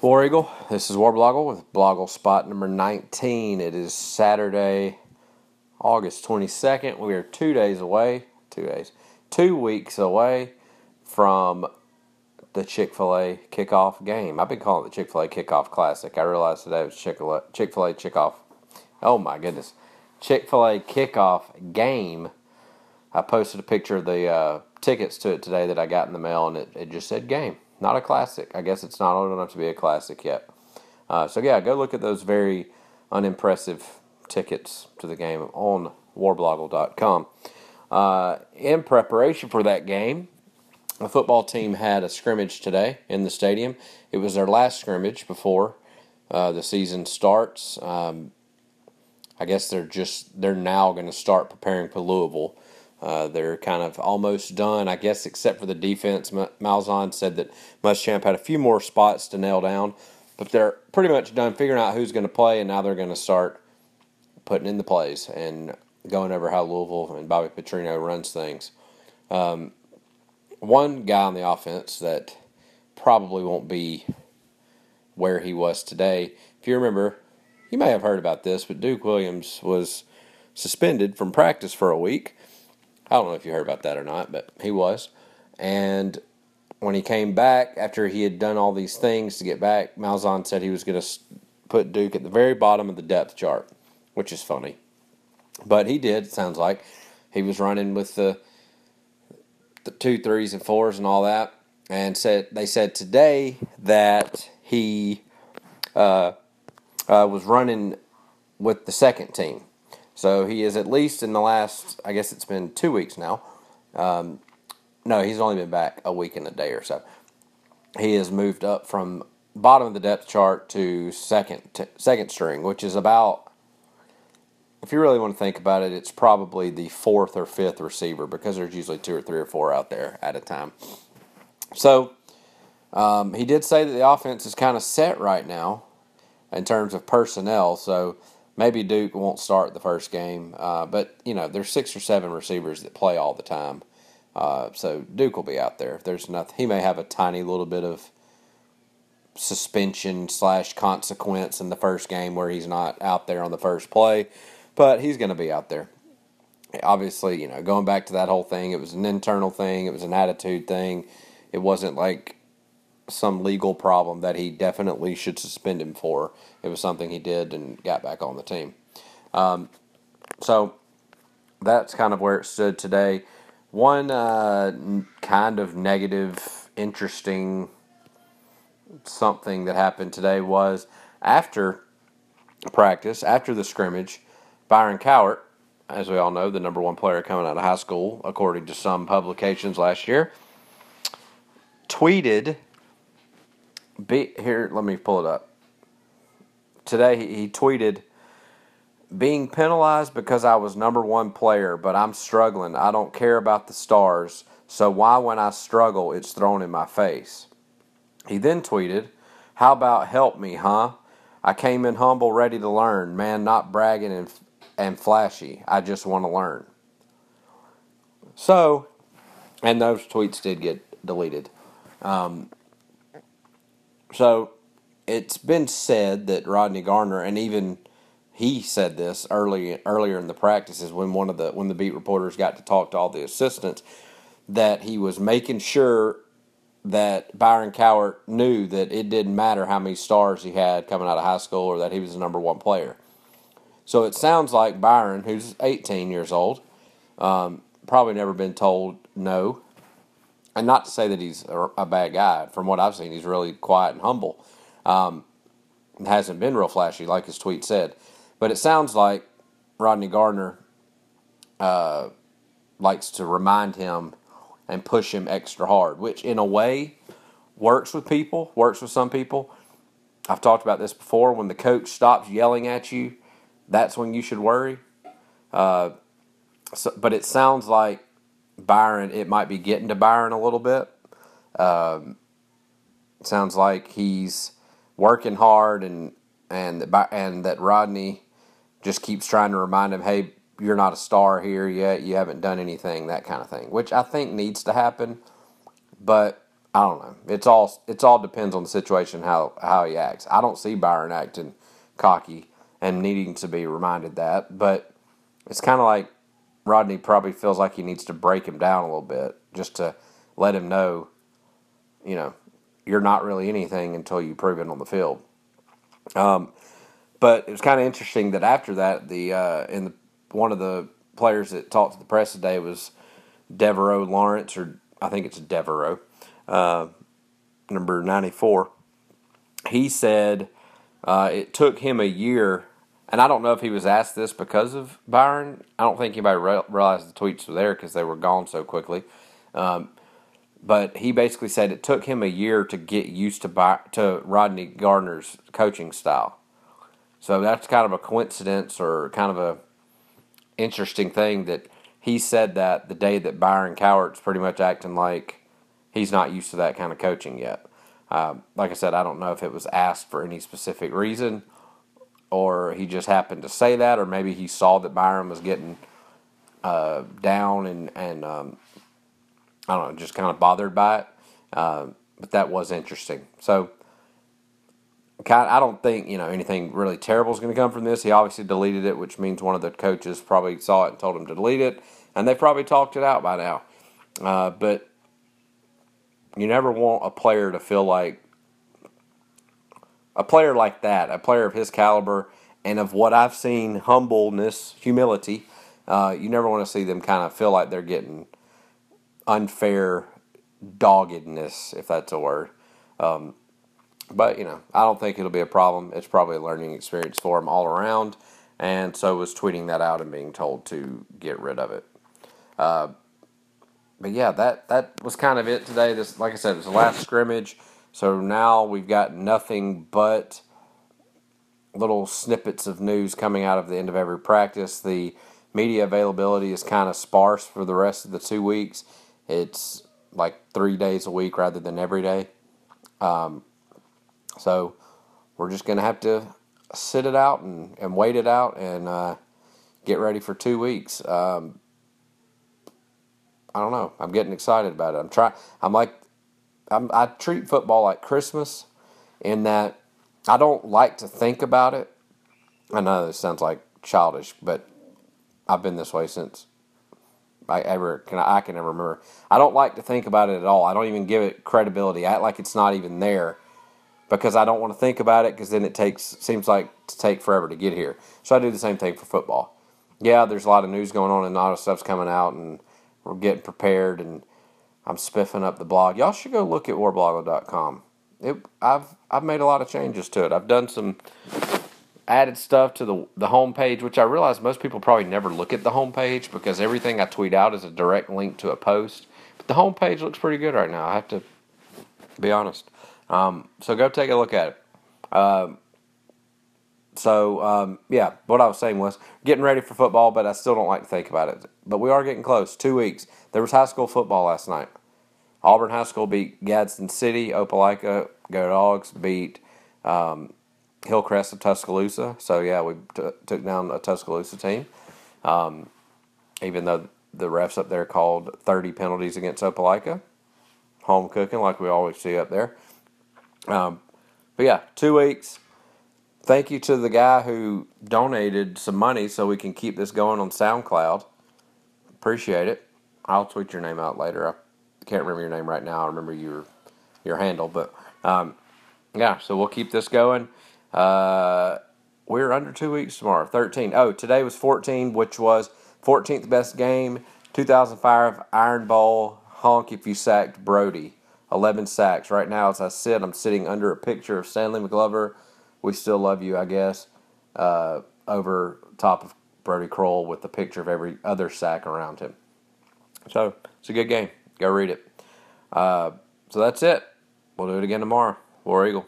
War Eagle, this is Warblogle with Blogle spot number 19. It is Saturday, August 22nd. We are two days away, two days, two weeks away from the Chick fil A kickoff game. I've been calling it the Chick fil A kickoff classic. I realized today it was Chick fil A kickoff. Oh my goodness. Chick fil A kickoff game. I posted a picture of the uh, tickets to it today that I got in the mail, and it, it just said game. Not a classic. I guess it's not old enough to be a classic yet. Uh, so, yeah, go look at those very unimpressive tickets to the game on warblogle.com. Uh, in preparation for that game, the football team had a scrimmage today in the stadium. It was their last scrimmage before uh, the season starts. Um, I guess they're just they're now going to start preparing for Louisville. Uh, they're kind of almost done, I guess, except for the defense. Malzahn said that Muschamp had a few more spots to nail down, but they're pretty much done figuring out who's going to play, and now they're going to start putting in the plays and going over how Louisville and Bobby Petrino runs things. Um, one guy on the offense that probably won't be where he was today. If you remember, you may have heard about this, but Duke Williams was suspended from practice for a week I don't know if you heard about that or not, but he was. And when he came back, after he had done all these things to get back, Malzahn said he was going to put Duke at the very bottom of the depth chart, which is funny. But he did, it sounds like. He was running with the, the two threes and fours and all that. And said they said today that he uh, uh, was running with the second team. So he is at least in the last, I guess it's been two weeks now. Um, no, he's only been back a week and a day or so. He has moved up from bottom of the depth chart to second second string, which is about, if you really want to think about it, it's probably the fourth or fifth receiver because there's usually two or three or four out there at a time. So um, he did say that the offense is kind of set right now in terms of personnel. So Maybe Duke won't start the first game, uh, but you know there's six or seven receivers that play all the time, uh, so Duke will be out there. There's nothing. He may have a tiny little bit of suspension slash consequence in the first game where he's not out there on the first play, but he's going to be out there. Obviously, you know, going back to that whole thing, it was an internal thing. It was an attitude thing. It wasn't like some legal problem that he definitely should suspend him for. It was something he did and got back on the team. Um, so that's kind of where it stood today. One uh, kind of negative, interesting something that happened today was after practice, after the scrimmage, Byron Cowart, as we all know, the number one player coming out of high school, according to some publications last year, tweeted be here. Let me pull it up. Today he tweeted, "Being penalized because I was number one player, but I'm struggling. I don't care about the stars. So why, when I struggle, it's thrown in my face." He then tweeted, "How about help me, huh? I came in humble, ready to learn. Man, not bragging and and flashy. I just want to learn." So, and those tweets did get deleted. Um, so it's been said that Rodney Garner, and even he said this early earlier in the practices when one of the when the beat reporters got to talk to all the assistants, that he was making sure that Byron Cowart knew that it didn't matter how many stars he had coming out of high school or that he was the number one player. So it sounds like Byron, who's 18 years old, um, probably never been told no and not to say that he's a, a, bad guy. From what I've seen, he's really quiet and humble. Um, hasn't been real flashy, like his tweet said. But it sounds like Rodney Gardner uh, likes to remind him and push him extra hard, which in a way works with people, works with some people. I've talked about this before. When the coach stops yelling at you, that's when you should worry. Uh, so, but it sounds like Byron, it might be getting to Byron a little bit. Um, sounds like he's working hard, and and that, and that Rodney just keeps trying to remind him, hey, you're not a star here yet. You haven't done anything, that kind of thing, which I think needs to happen. But I don't know. It's all it's all depends on the situation how how he acts. I don't see Byron acting cocky and needing to be reminded that, but it's kind of like Rodney probably feels like he needs to break him down a little bit just to let him know, you know, you're not really anything until you prove it on the field. Um, but it was kind of interesting that after that, the uh, in the one of the players that talked to the press today was Devaroe Lawrence, or I think it's Devaroe, uh, number 94. He said uh, it took him a year, and I don't know if he was asked this because of Byron. I don't think anybody re- realized the tweets were there because they were gone so quickly. Um, but he basically said it took him a year to get used to By- to Rodney Gardner's coaching style. So that's kind of a coincidence or kind of a interesting thing that he said that the day that Byron Cowart's pretty much acting like he's not used to that kind of coaching yet. Um, like I said, I don't know if it was asked for any specific reason or he just happened to say that, or maybe he saw that Byron was getting uh, down and, and um, I don't know, just kind of bothered by it. Uh, but that was interesting. So, I don't think you know anything really terrible is going to come from this. He obviously deleted it, which means one of the coaches probably saw it and told him to delete it, and they probably talked it out by now. Uh, but you never want a player to feel like a player like that, a player of his caliber and of what I've seen, humbleness, humility. Uh, you never want to see them kind of feel like they're getting unfair doggedness, if that's a word. Um, but you know, I don't think it'll be a problem. It's probably a learning experience for him all around, and so was tweeting that out and being told to get rid of it. Uh, but yeah, that that was kind of it today. This, like I said, it was the last scrimmage. So now we've got nothing but little snippets of news coming out of the end of every practice. The media availability is kind of sparse for the rest of the two weeks. It's like three days a week rather than every day. Um, so we're just going to have to sit it out and, and wait it out and uh, get ready for two weeks. Um, I don't know. I'm getting excited about it. I'm trying. I'm like, I'm, I treat football like Christmas, in that I don't like to think about it. I know this sounds like childish, but I've been this way since I ever can. I can ever remember. I don't like to think about it at all. I don't even give it credibility. I act like it's not even there because I don't want to think about it because then it takes seems like to take forever to get here. So I do the same thing for football. Yeah, there's a lot of news going on and a lot of stuff's coming out and we're getting prepared and I'm spiffing up the blog. Y'all should go look at warblogle.com. It, I've I've made a lot of changes to it. I've done some added stuff to the the homepage, which I realize most people probably never look at the homepage because everything I tweet out is a direct link to a post. But the homepage looks pretty good right now. I have to be honest. Um, so go take a look at it. Um, so um, yeah, what I was saying was getting ready for football, but I still don't like to think about it. But we are getting close. Two weeks. There was high school football last night. Auburn High School beat Gadsden City. Opelika Go Dogs beat um, Hillcrest of Tuscaloosa. So yeah, we t- took down a Tuscaloosa team. Um, even though the refs up there called 30 penalties against Opelika. Home cooking like we always see up there. Um, but yeah, two weeks. Thank you to the guy who donated some money so we can keep this going on SoundCloud. Appreciate it. I'll tweet your name out later. I can't remember your name right now. I remember your your handle, but um, yeah. So we'll keep this going. Uh, we're under two weeks tomorrow. Thirteen. Oh, today was fourteen, which was fourteenth best game. 2005 Iron Bowl. Honk if you sacked Brodie. 11 sacks. Right now, as I sit, I'm sitting under a picture of Stanley McClover. We still love you, I guess. Uh, over top of Brodie Croyle with the picture of every other sack around him. So it's a good game. Go read it. Uh, so that's it. We'll do it again tomorrow. War Eagle.